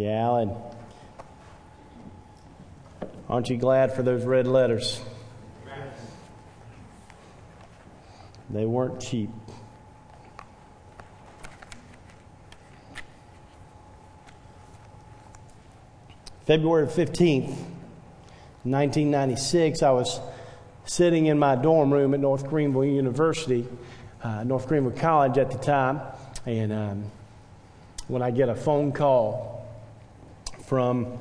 you, Alan. Aren't you glad for those red letters? They weren't cheap. February 15th, 1996, I was sitting in my dorm room at North Greenville University, uh, North Greenville College at the time, and um, when I get a phone call from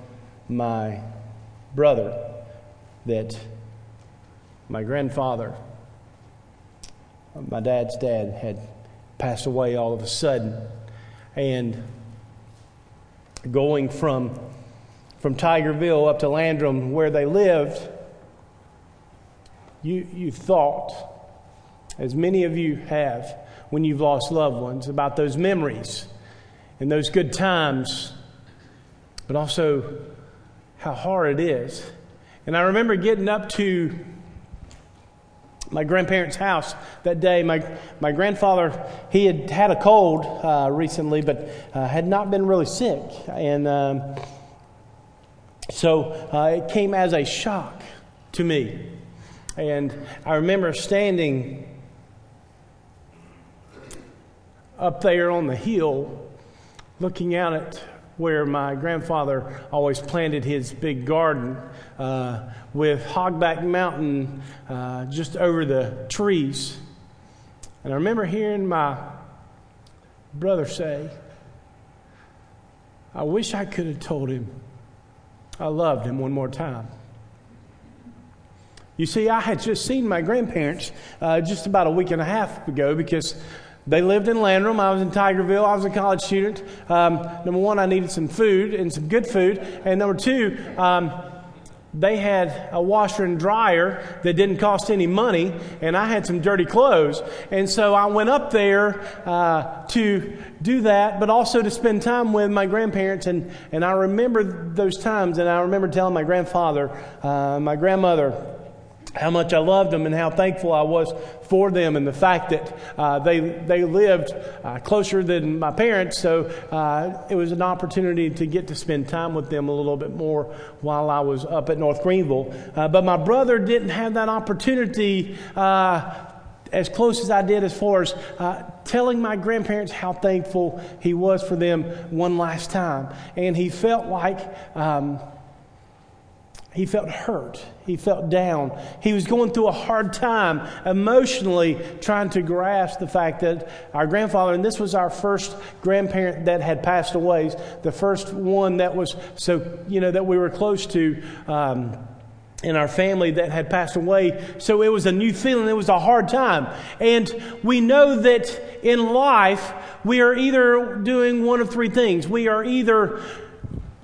my brother that my grandfather, my dad's dad, had passed away all of a sudden, and going from from Tigerville up to Landrum, where they lived, you, you thought, as many of you have when you've lost loved ones, about those memories and those good times, but also how hard it is. And I remember getting up to my grandparents' house that day. My, my grandfather, he had had a cold uh, recently, but uh, had not been really sick. And um, so uh, it came as a shock to me. And I remember standing up there on the hill looking out at where my grandfather always planted his big garden uh, with Hogback Mountain uh, just over the trees. And I remember hearing my brother say, I wish I could have told him I loved him one more time. You see, I had just seen my grandparents uh, just about a week and a half ago because they lived in Landrum. I was in Tigerville. I was a college student. Um, number one, I needed some food and some good food. And number two, um, they had a washer and dryer that didn't cost any money, and I had some dirty clothes. And so I went up there uh, to do that, but also to spend time with my grandparents. And, and I remember those times, and I remember telling my grandfather, uh, my grandmother, how much I loved them and how thankful I was for them and the fact that uh, they, they lived uh, closer than my parents. So uh, it was an opportunity to get to spend time with them a little bit more while I was up at North Greenville. Uh, but my brother didn't have that opportunity uh, as close as I did as far as uh, telling my grandparents how thankful he was for them one last time. And he felt like. Um, he felt hurt. He felt down. He was going through a hard time emotionally trying to grasp the fact that our grandfather, and this was our first grandparent that had passed away, the first one that was so, you know, that we were close to. Um, in our family that had passed away. So it was a new feeling. It was a hard time. And we know that in life, we are either doing one of three things. We are either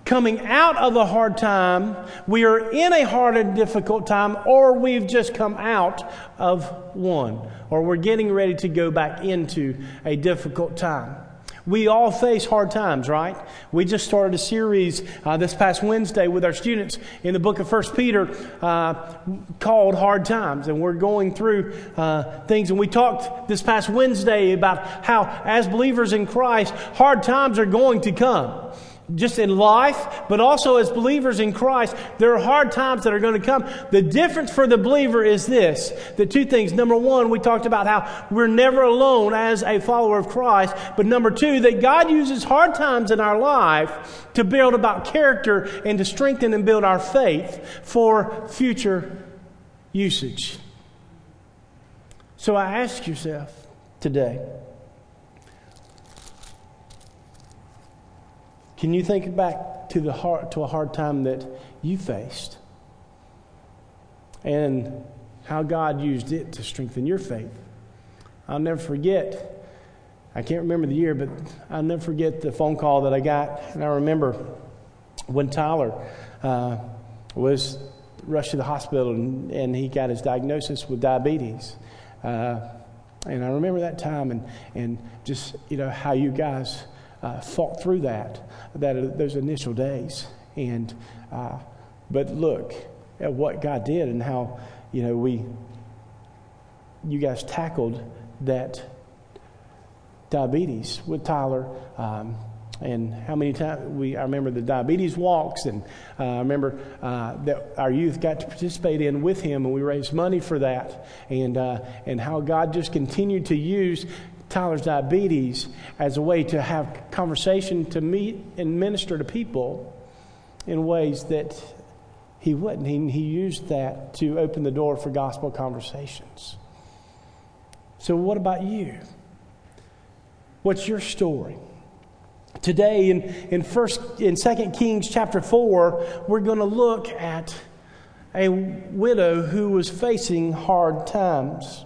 coming out of a hard time, we are in a hard and difficult time, or we've just come out of one, or we're getting ready to go back into a difficult time. We all face hard times, right? We just started a series uh, this past Wednesday with our students in the book of First Peter uh, called Hard Times, and we're going through uh, things. And we talked this past Wednesday about how, as believers in Christ, hard times are going to come just in life, but also as believers in Christ, there are hard times that are going to come. The difference for the believer is this the two things. Number one, we talked about how we're never alone as a follower of Christ. But number two, that God uses hard times in our life to build about character and to strengthen and build our faith for future usage. So I ask yourself today, Can you think back to, the hard, to a hard time that you faced and how God used it to strengthen your faith? I'll never forget, I can't remember the year, but I'll never forget the phone call that I got. And I remember when Tyler uh, was rushed to the hospital and, and, he got his diagnosis with diabetes. Uh, and I remember that time and, and just, you know, how you guys uh, fought through that, that those initial days. And uh, but look at what God did and how you know we you guys tackled that diabetes with Tyler. Um, and how many times we I remember the diabetes walks, and uh, I remember uh, that our youth got to participate in with him, and we raised money for that, and uh, and how God just continued to use Tyler's diabetes as a way to have conversation to meet and minister to people in ways that he wouldn't. He, he used that to open the door for gospel conversations. So, what about you? What's your story? Today in, in first in 2 Kings chapter 4, we're going to look at a widow who was facing hard times.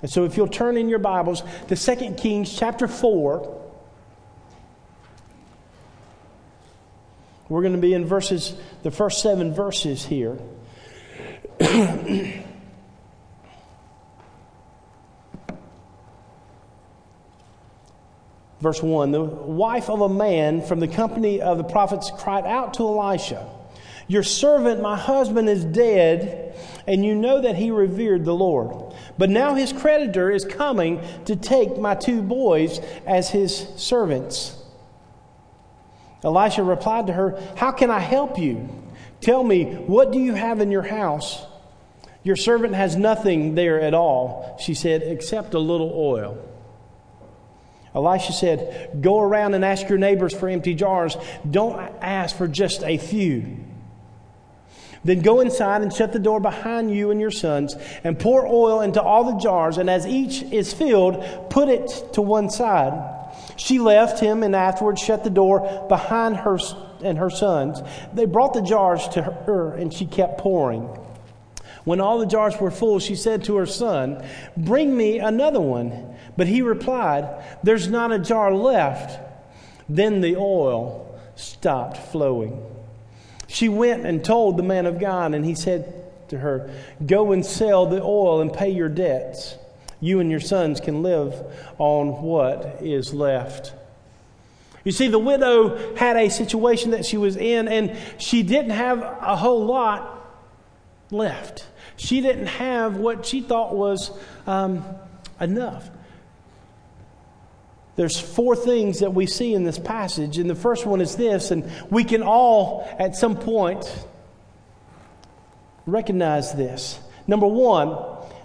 And so if you'll turn in your Bibles to 2 Kings chapter 4, we're going to be in verses the first 7 verses here. Verse 1 The wife of a man from the company of the prophets cried out to Elisha, Your servant, my husband, is dead, and you know that he revered the Lord. But now his creditor is coming to take my two boys as his servants. Elisha replied to her, How can I help you? Tell me, what do you have in your house? Your servant has nothing there at all, she said, except a little oil. Elisha said, Go around and ask your neighbors for empty jars. Don't ask for just a few. Then go inside and shut the door behind you and your sons, and pour oil into all the jars, and as each is filled, put it to one side. She left him and afterwards shut the door behind her and her sons. They brought the jars to her, and she kept pouring. When all the jars were full, she said to her son, Bring me another one. But he replied, There's not a jar left. Then the oil stopped flowing. She went and told the man of God, and he said to her, Go and sell the oil and pay your debts. You and your sons can live on what is left. You see, the widow had a situation that she was in, and she didn't have a whole lot left. She didn't have what she thought was um, enough. There's four things that we see in this passage, and the first one is this, and we can all, at some point, recognize this. Number one,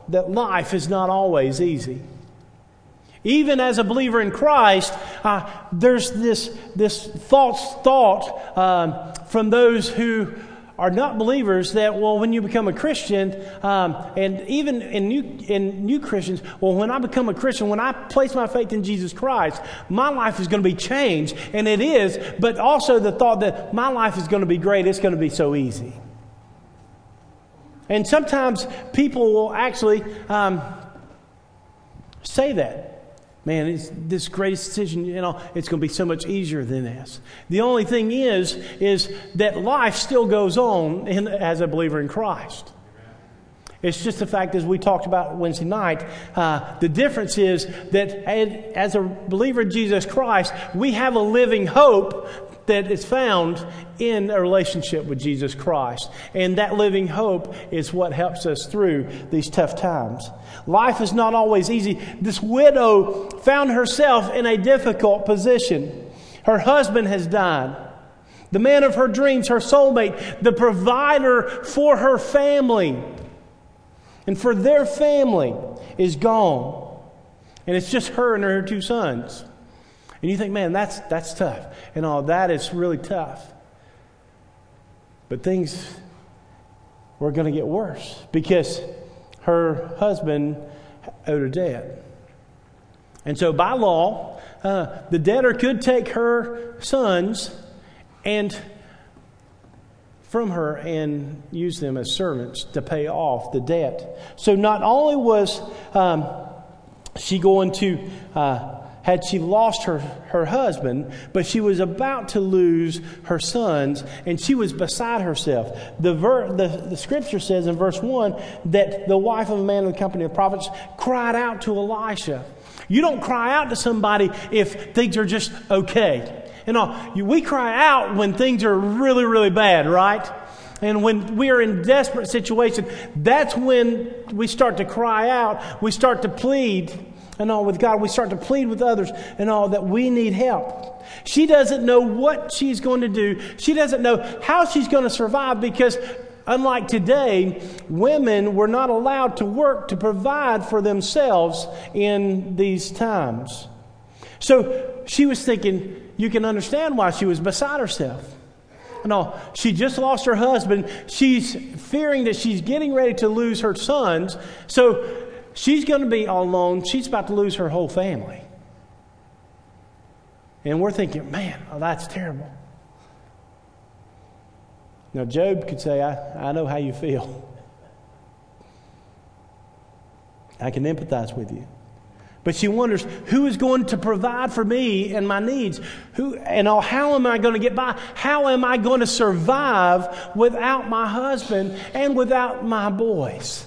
that life is not always easy. Even as a believer in Christ, uh, there's this, this false thought uh, from those who are not believers that well when you become a christian um, and even in new, in new christians well when i become a christian when i place my faith in jesus christ my life is going to be changed and it is but also the thought that my life is going to be great it's going to be so easy. And sometimes people will actually um, say that Man, this greatest decision, you know, it's going to be so much easier than this. The only thing is, is that life still goes on in, as a believer in Christ. It's just the fact, as we talked about Wednesday night, uh, the difference is that as a believer in Jesus Christ, we have a living hope that is found in a relationship with Jesus Christ. And that living hope is what helps us through these tough times. Life is not always easy. This widow found herself in a difficult position. Her husband has died. The man of her dreams, her soulmate, the provider for her family and for their family is gone. And it's just her and her two sons. And you think, man, that's, that's tough. And all that is really tough. But things were going to get worse because her husband owed a debt. And so, by law, uh, the debtor could take her sons and from her and use them as servants to pay off the debt. So, not only was um, she going to uh, had she lost her, her husband, but she was about to lose her sons, and she was beside herself. The, ver, the, the scripture says in verse 1 that the wife of a man in the company of prophets cried out to Elisha. You don't cry out to somebody if things are just okay. You know, we cry out when things are really, really bad, right? And when we are in desperate situation, that's when we start to cry out. We start to plead and all with God. We start to plead with others and all that we need help. She doesn't know what she's going to do. She doesn't know how she's going to survive because unlike today, women were not allowed to work to provide for themselves in these times. So she was thinking, you can understand why she was beside herself. No, she just lost her husband. She's fearing that she's getting ready to lose her sons. So she's going to be all alone. She's about to lose her whole family. And we're thinking, man, oh, that's terrible. Now, Job could say, I, I know how you feel. I can empathize with you. But she wonders who is going to provide for me and my needs? Who and all, how am I going to get by? How am I going to survive without my husband and without my boys?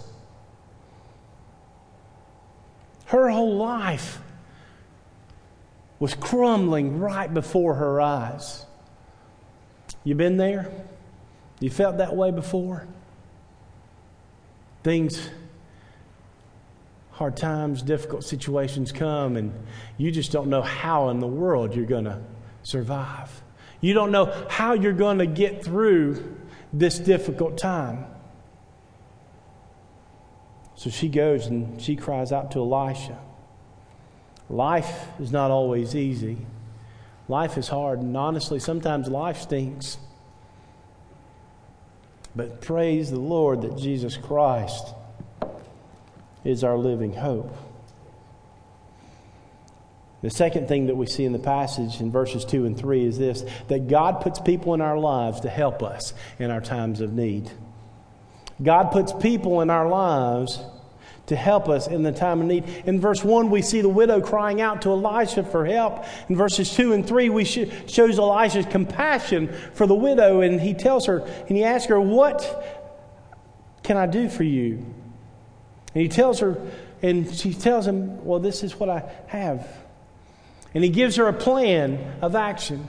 Her whole life was crumbling right before her eyes. You been there? You felt that way before? Things hard times, difficult situations come, and you just don't know how in the world you're going to survive. You don't know how you're going to get through this difficult time. So she goes and she cries out to Elisha. Life is not always easy. Life is hard, and honestly, sometimes life stinks. But praise the Lord that Jesus Christ is our living hope. The second thing that we see in the passage in verses 2 and 3 is this that God puts people in our lives to help us in our times of need. God puts people in our lives to help us in the time of need. In verse 1, we see the widow crying out to Elisha for help. In verses 2 and 3, we sh- shows Elisha's compassion for the widow, and he tells her, and he asks her, What can I do for you? And he tells her, and she tells him, Well, this is what I have. And he gives her a plan of action.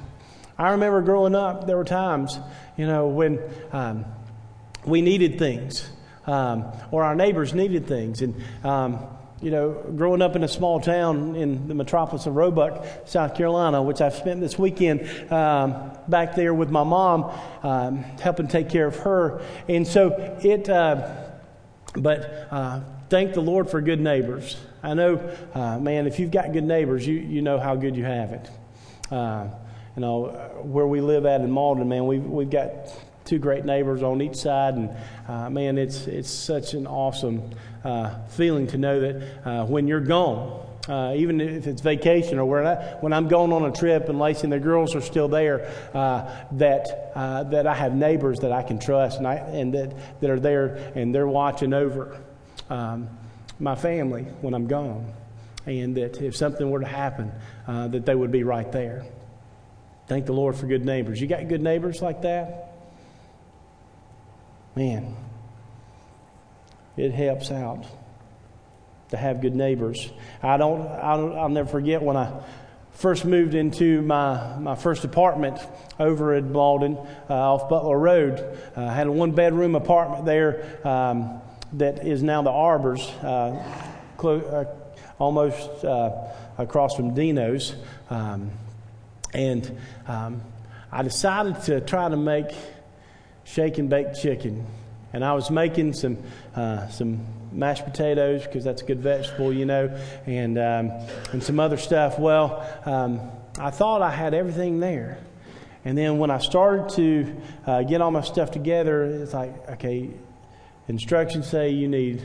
I remember growing up, there were times, you know, when um, we needed things, um, or our neighbors needed things. And, um, you know, growing up in a small town in the metropolis of Roebuck, South Carolina, which I've spent this weekend um, back there with my mom, um, helping take care of her. And so it, uh, but uh, thank the Lord for good neighbors. I know, uh, man, if you've got good neighbors, you, you know how good you have it. Uh, you know, where we live at in Mauldin, man, we've, we've got two great neighbors on each side, and uh, man, it's, it's such an awesome uh, feeling to know that uh, when you're gone, uh, even if it's vacation or when, I, when I'm going on a trip and Lacey and the girls are still there, uh, that, uh, that I have neighbors that I can trust and, I, and that, that are there and they're watching over um, my family when I'm gone. And that if something were to happen, that they would be right there. Thank the Lord for good neighbors. You got good neighbors like that? Man, it helps out to have good neighbors. I don't, I'll never forget when I first moved into my, my first apartment over at Mauldin uh, off Butler Road. Uh, I had a one bedroom apartment there. Um, that is now the Arbors, uh, clo- uh, almost uh, across from Dino's. Um, and um, I decided to try to make shake and bake chicken. And I was making some, uh, some mashed potatoes because that's a good vegetable, you know, and, um, and some other stuff. Well, um, I thought I had everything there. And then when I started to uh, get all my stuff together, it's like, okay, Instructions say you need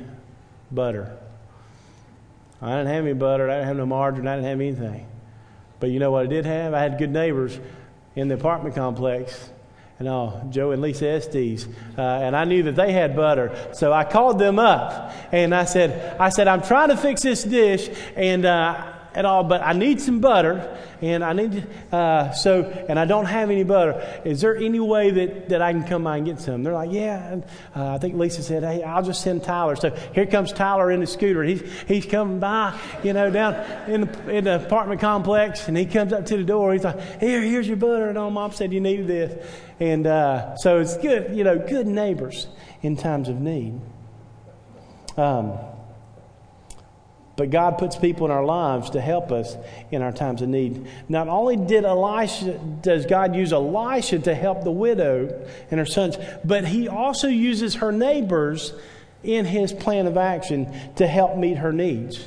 butter. I didn't have any butter. I didn't have no margarine. I didn't have anything. But you know what I did have? I had good neighbors in the apartment complex. And oh, Joe and Lisa Estes, uh, and I knew that they had butter, so I called them up and I said, "I said I'm trying to fix this dish, and uh, at all, but I need some butter, and I need uh, so, and I don't have any butter. Is there any way that, that I can come by and get some? They're like, yeah. And, uh, I think Lisa said, hey, I'll just send Tyler. So here comes Tyler in the scooter. He's he's coming by, you know, down in the in the apartment complex, and he comes up to the door. He's like, here, here's your butter. And all mom said you needed this, and uh, so it's good, you know, good neighbors in times of need. Um, But God puts people in our lives to help us in our times of need. Not only did Elisha, does God use Elisha to help the widow and her sons, but he also uses her neighbors in his plan of action to help meet her needs.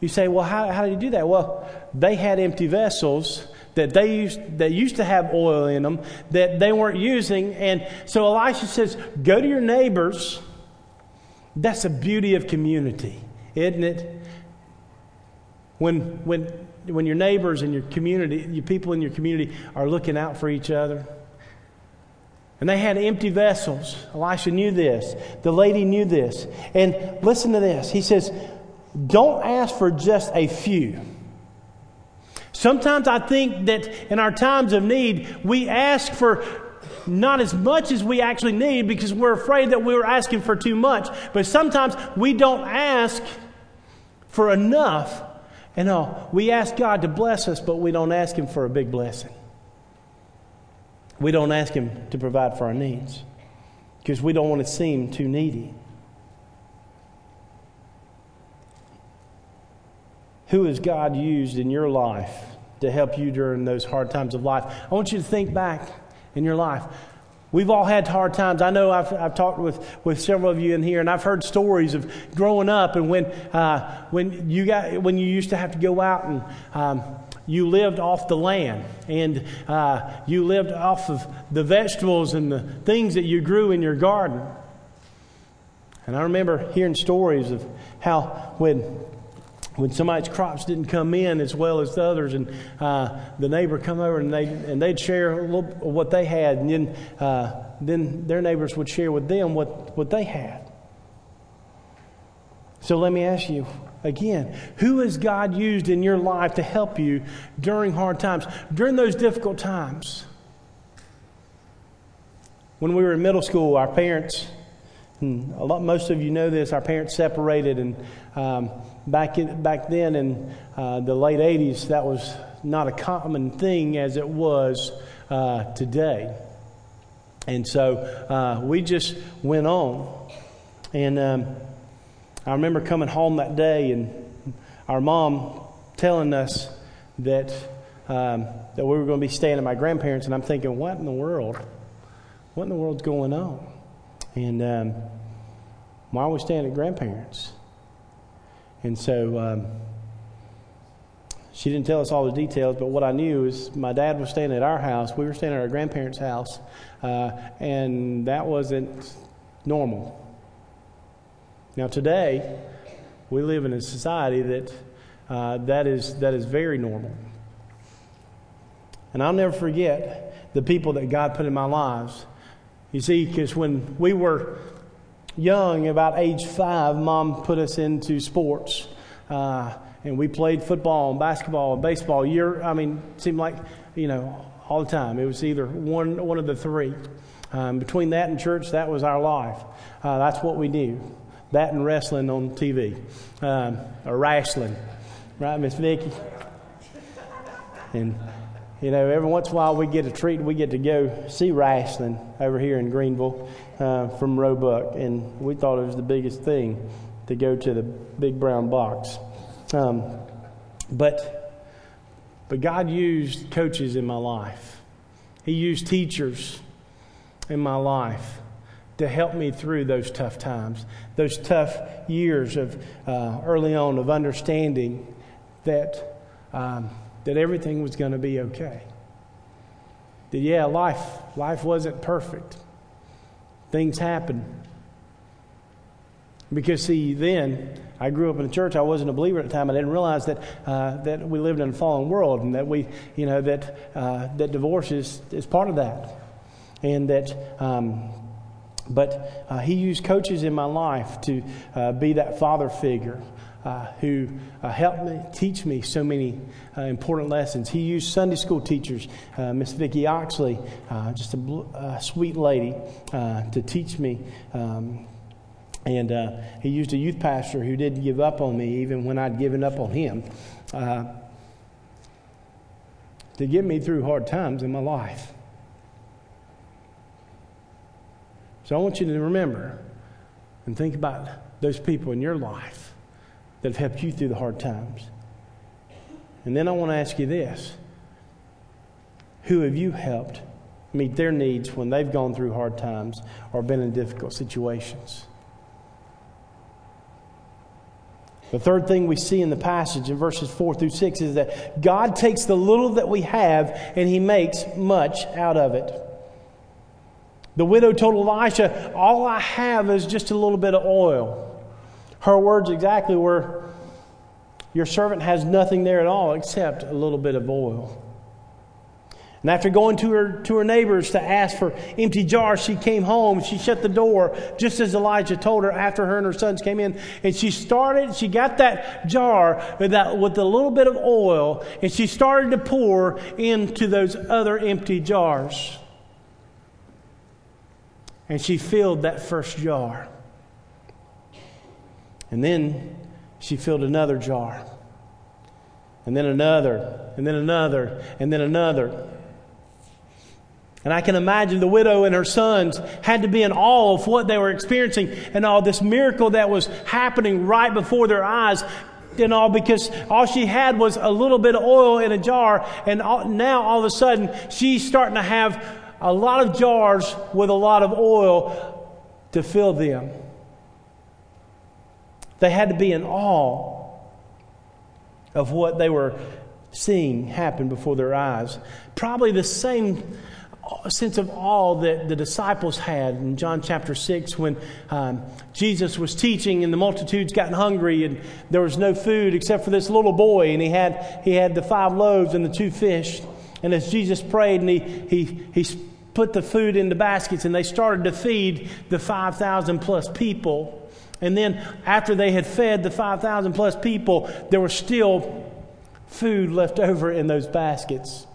You say, well, how, how did he do that? Well, they had empty vessels that they used, that used to have oil in them that they weren't using. And so Elisha says, go to your neighbors. That's the beauty of community, isn't it? When, when, when your neighbors and your community, your people in your community are looking out for each other. And they had empty vessels. Elisha knew this. The lady knew this. And listen to this. He says, Don't ask for just a few. Sometimes I think that in our times of need, we ask for not as much as we actually need because we're afraid that we're asking for too much. But sometimes we don't ask for enough. And no, we ask God to bless us, but we don't ask Him for a big blessing. We don't ask Him to provide for our needs because we don't want to seem too needy. Who has God used in your life to help you during those hard times of life? I want you to think back in your life. We've all had hard times. I know I've, I've talked with, with several of you in here, and I've heard stories of growing up and when, uh, when, you got, when you used to have to go out and um, you lived off the land and uh, you lived off of the vegetables and the things that you grew in your garden. And I remember hearing stories of how when when somebody's crops didn't come in as well as the others, and uh, the neighbor come over and they and they'd share a little what they had, and then uh, then their neighbors would share with them what what they had. So let me ask you again: Who has God used in your life to help you during hard times, during those difficult times? When we were in middle school, our parents, a lot, most of you know this, our parents separated, and um, back in, back then in uh, the late 80s, that was not a common thing as it was uh, today. And so uh, we just went on. And um, I remember coming home that day and our mom telling us that, um, that we were going to be staying at my grandparents. And I'm thinking, what in the world? What in the world's going on? And um, why are we staying at grandparents? And so um, she didn't tell us all the details, but what I knew is my dad was staying at our house. We were staying at our grandparents' house, uh, and that wasn't normal. Now, today, we live in a society that uh, that, is, that is very normal. And I'll never forget the people that God put in my lives. You see, because when we were young, about age five, mom put us into sports. Uh, and we played football and basketball and baseball. Year, I mean, seemed like, you know, all the time. It was either one, one of the three. Um, between that and church, that was our life. Uh, that's what we knew. That and wrestling on TV, um, or wrestling, right, Miss Vicki? And you know, every once in a while we get a treat. We get to go see wrestling over here in Greenville uh, from Roebuck, and we thought it was the biggest thing to go to the big brown box. Um, but, but God used coaches in my life. He used teachers in my life to help me through those tough times, those tough years of uh, early on of understanding that um, that everything was going to be okay. That yeah, life life wasn't perfect. Things happen. Because, see, then I grew up in a church. I wasn't a believer at the time. I didn't realize that, uh, that we lived in a fallen world and that, we, you know, that, uh, that divorce is, is part of that. And that, um, but uh, he used coaches in my life to uh, be that father figure. Uh, who uh, helped me teach me so many uh, important lessons. He used Sunday school teachers, uh, Miss Vicki Oxley, uh, just a bl- sweet lady, to teach me. Um, and he used a youth pastor who didn't give up on me even when I'd given up on him to get me through hard times in my life. So I want you to remember and think about those people in your life that have helped you through the hard times? And then I want to ask you this Who have you helped meet their needs when they've gone through hard times or been in difficult situations? The third thing we see in the passage in verses 4 through 6 is that God takes the little that we have and he makes much out of it. The widow told Elisha, All I have is just a little bit of oil. Her words exactly were, Your servant has nothing there at all except a little bit of oil. And after going to her, to her neighbors to ask for empty jars, she came home. She shut the door just as Elijah told her after her and her sons came in. And she started, she got that jar with, that, with a little bit of oil and she started to pour into those other empty jars. And she filled that first jar. And then she filled another jar. And then another, and then another, and then another. And I can imagine the widow and her sons had to be in awe of what they were experiencing and all this miracle that was happening right before their eyes. And all because all she had was a little bit of oil in a jar, and all, now all of a sudden she's starting to have a lot of jars with a lot of oil to fill them. They had to be in awe of what they were seeing happen before their eyes. Probably the same sense of awe that the disciples had in John chapter 6 when um, Jesus was teaching and the multitudes got hungry and there was no food except for this little boy and he had, he had the five loaves and the two fish. And as Jesus prayed and he, he, he put the food into baskets and they started to feed the 5,000 plus people. And then after they had fed the 5,000 plus people, there was still food left over in those baskets.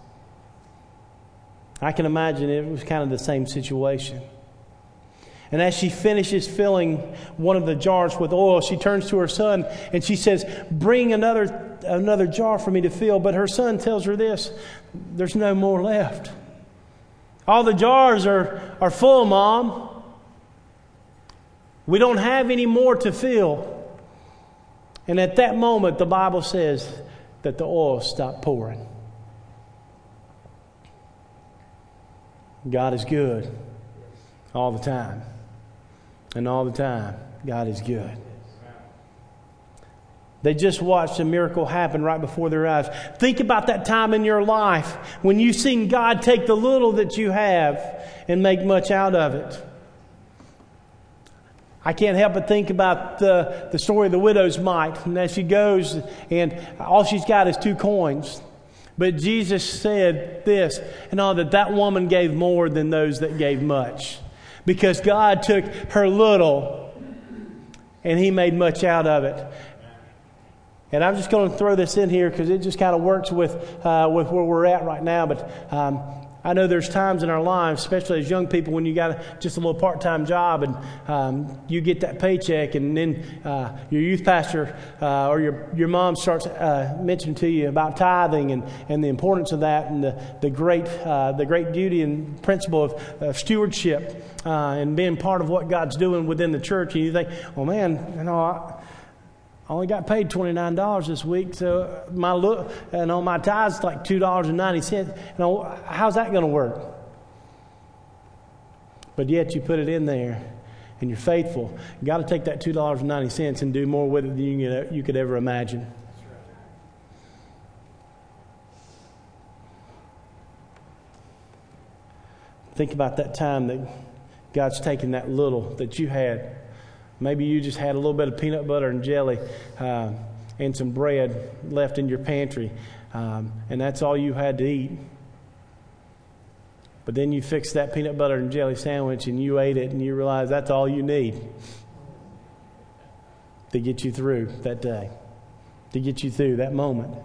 I can imagine it was kind of the same situation. And as she finishes filling one of the jars with oil, she turns to her son and she says, Bring another, another jar for me to fill. But her son tells her this there's no more left. All the jars are, are full, Mom. We don't have any more to fill. And at that moment, the Bible says that the oil stopped pouring. God is good all the time. And all the time, God is good. They just watched a miracle happen right before their eyes. Think about that time in your life when you've seen God take the little that you have and make much out of it. I can't help but think about the, the story of the widow's mite. And as she goes, and all she's got is two coins. But Jesus said this, and all that that woman gave more than those that gave much. Because God took her little and he made much out of it. And I'm just going to throw this in here because it just kind of works with, uh, with where we're at right now. But um, I know there's times in our lives, especially as young people, when you got just a little part time job and um, you get that paycheck, and then uh, your youth pastor uh, or your, your mom starts uh, mentioning to you about tithing and, and the importance of that and the, the, great, uh, the great duty and principle of, of stewardship uh, and being part of what God's doing within the church. And you think, well, man, you know, I, I only got paid twenty nine dollars this week, so my look and on my tithes like two dollars and how's that going to work? But yet you put it in there, and you're faithful. You got to take that two dollars and do more with it than you, you could ever imagine. Think about that time that God's taken that little that you had Maybe you just had a little bit of peanut butter and jelly uh, and some bread left in your pantry, um, and that's all you had to eat. But then you fixed that peanut butter and jelly sandwich and you ate it and you realize that's all you need to get you through that day, to get you through that moment.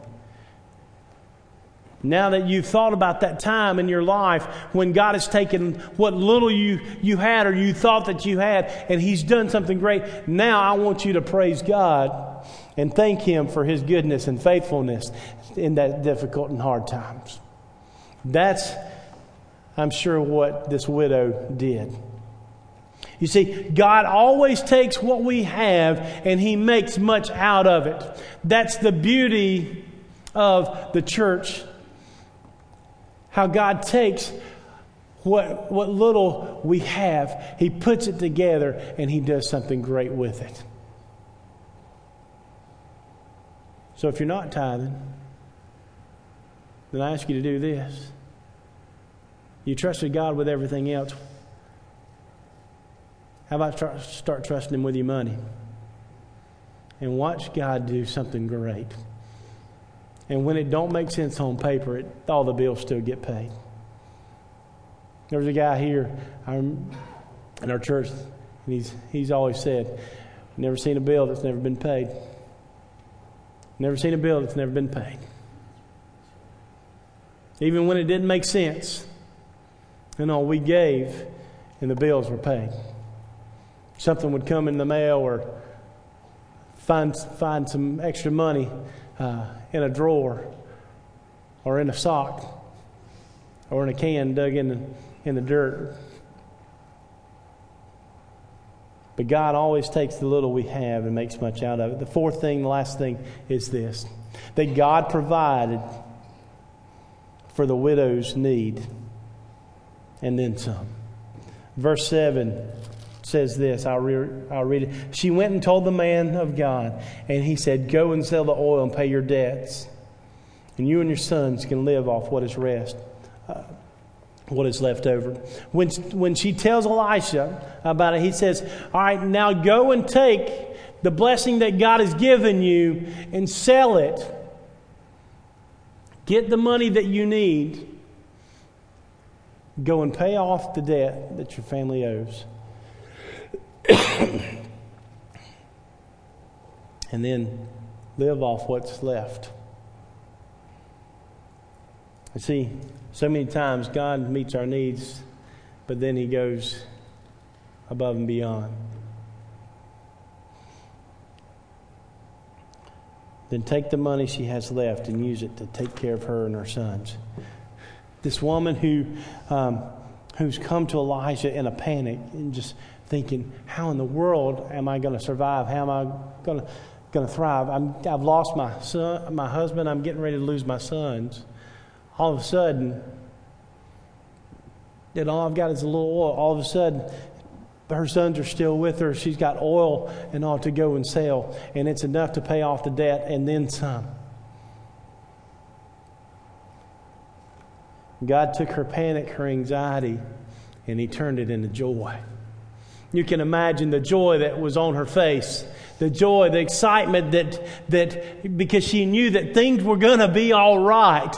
Now that you've thought about that time in your life when God has taken what little you, you had or you thought that you had and He's done something great, now I want you to praise God and thank Him for His goodness and faithfulness in that difficult and hard times. That's, I'm sure, what this widow did. You see, God always takes what we have and He makes much out of it. That's the beauty of the church. How God takes what, what little we have, He puts it together and He does something great with it. So if you're not tithing, then I ask you to do this. You trusted God with everything else. How about start, start trusting Him with your money? And watch God do something great. And when it don't make sense on paper, it, all the bills still get paid. There was a guy here in our church, and he's, he's always said, Never seen a bill that's never been paid. Never seen a bill that's never been paid. Even when it didn't make sense, and all we gave, and the bills were paid. Something would come in the mail or find, find some extra money uh, in a drawer or in a sock or in a can dug in the, in the dirt. But God always takes the little we have and makes much out of it. The fourth thing, the last thing, is this that God provided for the widow's need and then some. Verse 7 says this I'll, re- I'll read it. She went and told the man of God, and he said, Go and sell the oil and pay your debts, and you and your sons can live off what is rest. Uh, what is left over. When, when she tells Elisha about it, he says, All right, now go and take the blessing that God has given you and sell it. Get the money that you need. Go and pay off the debt that your family owes. and then live off what's left. You see, so many times God meets our needs, but then He goes above and beyond. Then take the money she has left and use it to take care of her and her sons. This woman who, um, who's come to Elijah in a panic and just thinking, how in the world am I going to survive? How am I going to, thrive? I'm, I've lost my son, my husband. I'm getting ready to lose my sons. All of a sudden, that all I've got is a little oil. All of a sudden, her sons are still with her. She's got oil and all to go and sell, and it's enough to pay off the debt and then some. God took her panic, her anxiety, and He turned it into joy. You can imagine the joy that was on her face, the joy, the excitement that, that because she knew that things were going to be all right,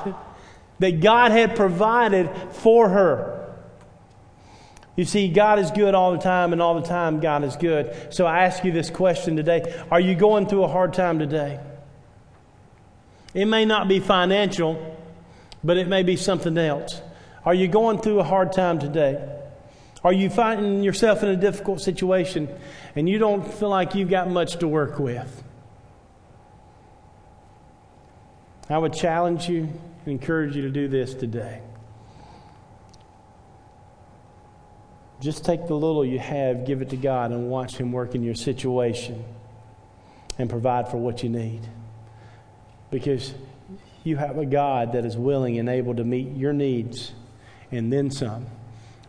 that God had provided for her. You see, God is good all the time, and all the time, God is good. So I ask you this question today Are you going through a hard time today? It may not be financial, but it may be something else. Are you going through a hard time today? Are you finding yourself in a difficult situation and you don't feel like you've got much to work with? I would challenge you and encourage you to do this today. Just take the little you have, give it to God, and watch Him work in your situation and provide for what you need. Because you have a God that is willing and able to meet your needs and then some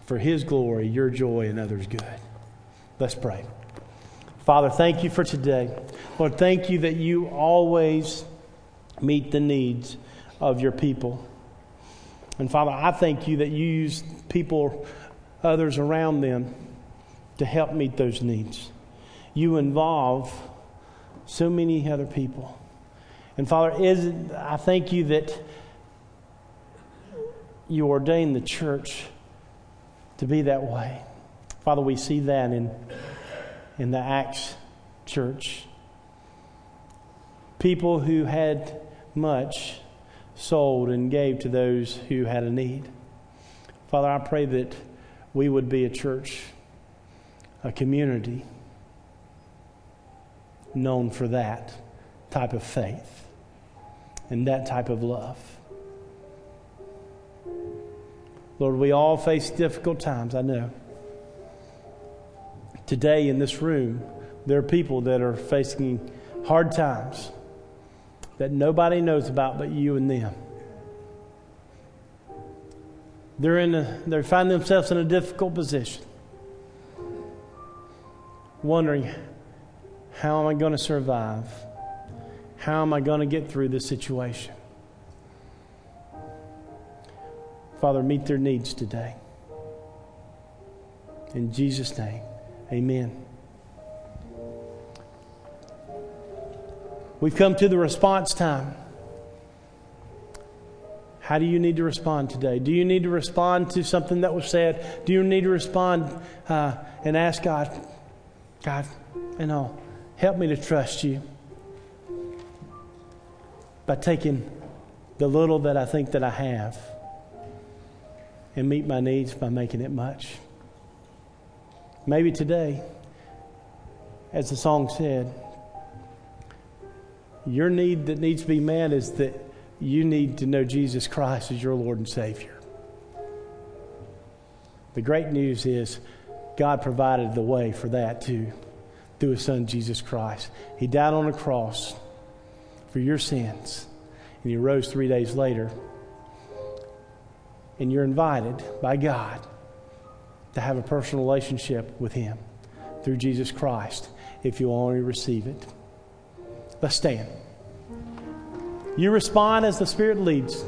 for His glory, your joy, and others' good. Let's pray. Father, thank you for today. Lord, thank you that you always meet the needs of your people. And Father, I thank you that you use people, others around them, to help meet those needs. You involve so many other people. And Father, is, I thank you that you ordained the church to be that way. Father, we see that in, in the Acts church. People who had much sold and gave to those who had a need. Father, I pray that we would be a church, a community known for that type of faith and that type of love. Lord, we all face difficult times, I know. Today in this room, there are people that are facing hard times that nobody knows about but you and them. They're in a, they find themselves in a difficult position, wondering, how am I going to survive? How am I going to get through this situation? Father, meet their needs today. In Jesus' name, amen. We've come to the response time. How do you need to respond today? Do you need to respond to something that was said? Do you need to respond uh, and ask God, God, you know, help me to trust you by taking the little that I think that I have and meet my needs by making it much? Maybe today, as the song said, your need that needs to be met is that you need to know Jesus Christ as your Lord and Savior. The great news is God provided the way for that too through His Son Jesus Christ. He died on a cross for your sins, and He rose three days later. And you're invited by God to have a personal relationship with Him through Jesus Christ if you only receive it. Let's stand. You respond as the Spirit leads.